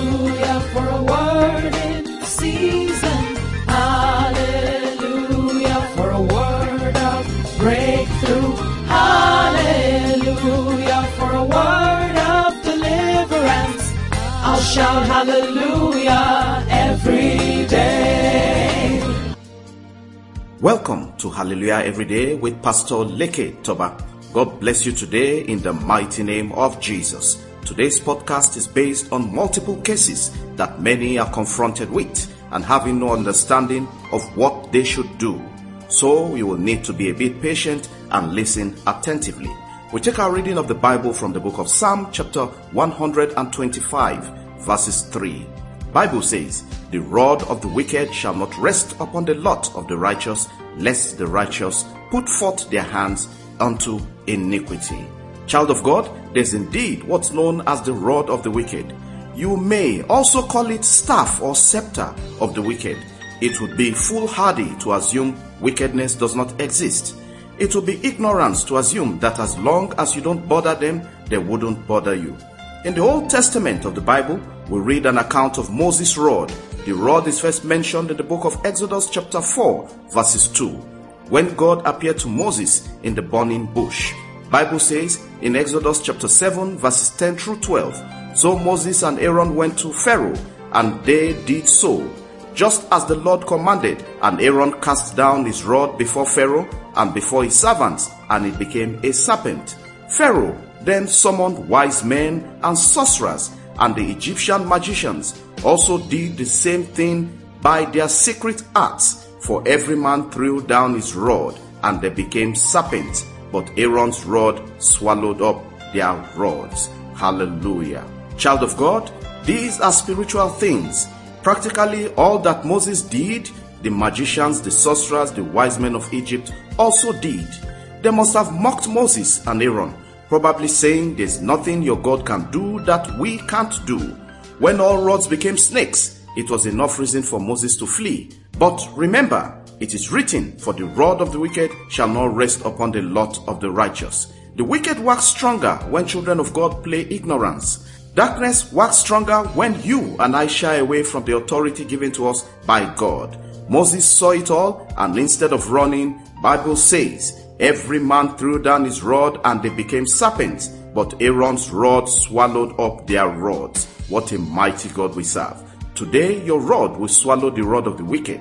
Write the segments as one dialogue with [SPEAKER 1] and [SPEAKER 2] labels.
[SPEAKER 1] Hallelujah for a word in season. Hallelujah for a word of breakthrough. Hallelujah for a word of deliverance. I'll shout hallelujah every day.
[SPEAKER 2] Welcome to Hallelujah Every Day with Pastor Leke Toba. God bless you today in the mighty name of Jesus. Today's podcast is based on multiple cases that many are confronted with and having no understanding of what they should do. So you will need to be a bit patient and listen attentively. We take our reading of the Bible from the book of Psalm chapter 125 verses 3. Bible says, The rod of the wicked shall not rest upon the lot of the righteous, lest the righteous put forth their hands unto iniquity. Child of God, there's indeed what's known as the rod of the wicked. You may also call it staff or scepter of the wicked. It would be foolhardy to assume wickedness does not exist. It would be ignorance to assume that as long as you don't bother them, they wouldn't bother you. In the Old Testament of the Bible, we read an account of Moses' rod. The rod is first mentioned in the book of Exodus chapter 4 verses 2 when God appeared to Moses in the burning bush. Bible says in Exodus chapter 7 verses 10 through 12, So Moses and Aaron went to Pharaoh, and they did so, just as the Lord commanded, and Aaron cast down his rod before Pharaoh and before his servants, and it became a serpent. Pharaoh then summoned wise men and sorcerers, and the Egyptian magicians also did the same thing by their secret arts for every man threw down his rod, and they became serpents, but Aaron's rod swallowed up their rods. Hallelujah. Child of God, these are spiritual things. Practically all that Moses did, the magicians, the sorcerers, the wise men of Egypt also did. They must have mocked Moses and Aaron, probably saying, There's nothing your God can do that we can't do. When all rods became snakes, it was enough reason for Moses to flee. But remember, it is written, For the rod of the wicked shall not rest upon the lot of the righteous. The wicked wax stronger when children of God play ignorance. Darkness wax stronger when you and I shy away from the authority given to us by God. Moses saw it all and instead of running, Bible says, every man threw down his rod and they became serpents, but Aaron's rod swallowed up their rods. What a mighty God we serve. Today your rod will swallow the rod of the wicked.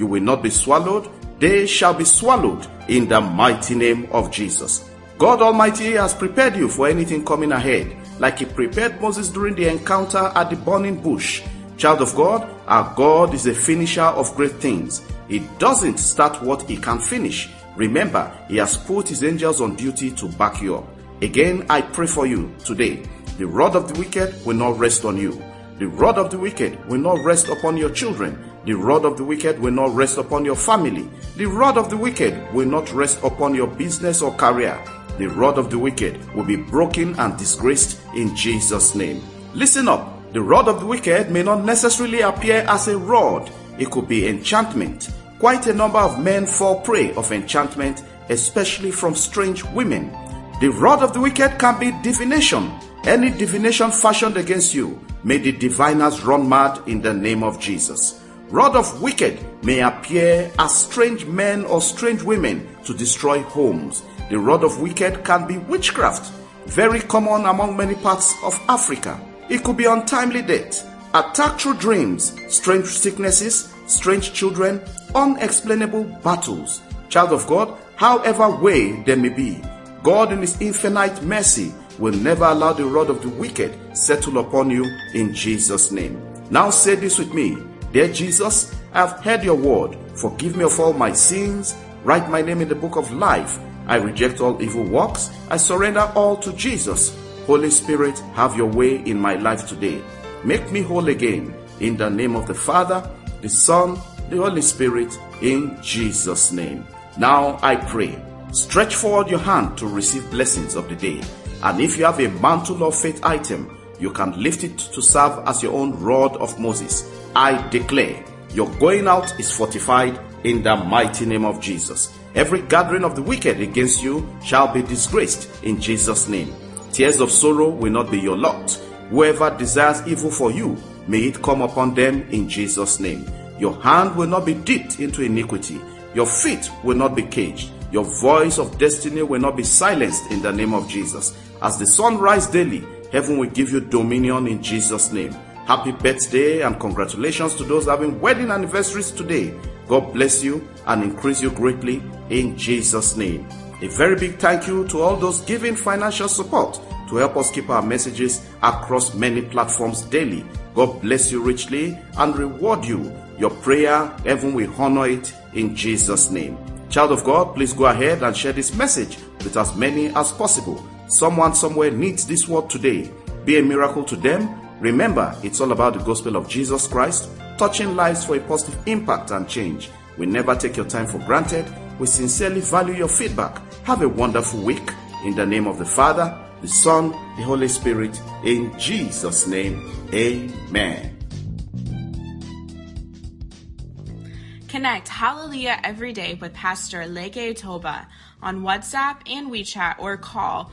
[SPEAKER 2] You will not be swallowed, they shall be swallowed in the mighty name of Jesus. God Almighty has prepared you for anything coming ahead, like He prepared Moses during the encounter at the burning bush. Child of God, our God is a finisher of great things. He doesn't start what He can finish. Remember, He has put His angels on duty to back you up. Again, I pray for you today. The rod of the wicked will not rest on you. The rod of the wicked will not rest upon your children. The rod of the wicked will not rest upon your family. The rod of the wicked will not rest upon your business or career. The rod of the wicked will be broken and disgraced in Jesus' name. Listen up. The rod of the wicked may not necessarily appear as a rod. It could be enchantment. Quite a number of men fall prey of enchantment, especially from strange women. The rod of the wicked can be divination. Any divination fashioned against you May the diviners run mad in the name of Jesus. Rod of wicked may appear as strange men or strange women to destroy homes. The rod of wicked can be witchcraft, very common among many parts of Africa. It could be untimely death, attack through dreams, strange sicknesses, strange children, unexplainable battles. Child of God, however way there may be, God in His infinite mercy will never allow the rod of the wicked settle upon you in Jesus' name. Now say this with me. Dear Jesus, I have heard your word. Forgive me of all my sins. Write my name in the book of life. I reject all evil works. I surrender all to Jesus. Holy Spirit, have your way in my life today. Make me whole again. In the name of the Father, the Son, the Holy Spirit, in Jesus' name. Now I pray. Stretch forward your hand to receive blessings of the day. And if you have a mantle of faith item, you can lift it to serve as your own rod of Moses. I declare your going out is fortified in the mighty name of Jesus. Every gathering of the wicked against you shall be disgraced in Jesus' name. Tears of sorrow will not be your lot. Whoever desires evil for you May it come upon them in Jesus' name. Your hand will not be dipped into iniquity. Your feet will not be caged. Your voice of destiny will not be silenced in the name of Jesus. As the sun rises daily, heaven will give you dominion in Jesus' name. Happy birthday and congratulations to those having wedding anniversaries today. God bless you and increase you greatly in Jesus' name. A very big thank you to all those giving financial support to help us keep our messages across many platforms daily. God bless you richly and reward you. Your prayer, heaven will honor it in Jesus' name. Child of God, please go ahead and share this message with as many as possible. Someone somewhere needs this word today. Be a miracle to them Remember, it's all about the gospel of Jesus Christ, touching lives for a positive impact and change. We never take your time for granted. We sincerely value your feedback. Have a wonderful week. In the name of the Father, the Son, the Holy Spirit, in Jesus' name, amen.
[SPEAKER 3] Connect Hallelujah every day with Pastor Leke Toba on WhatsApp and WeChat or call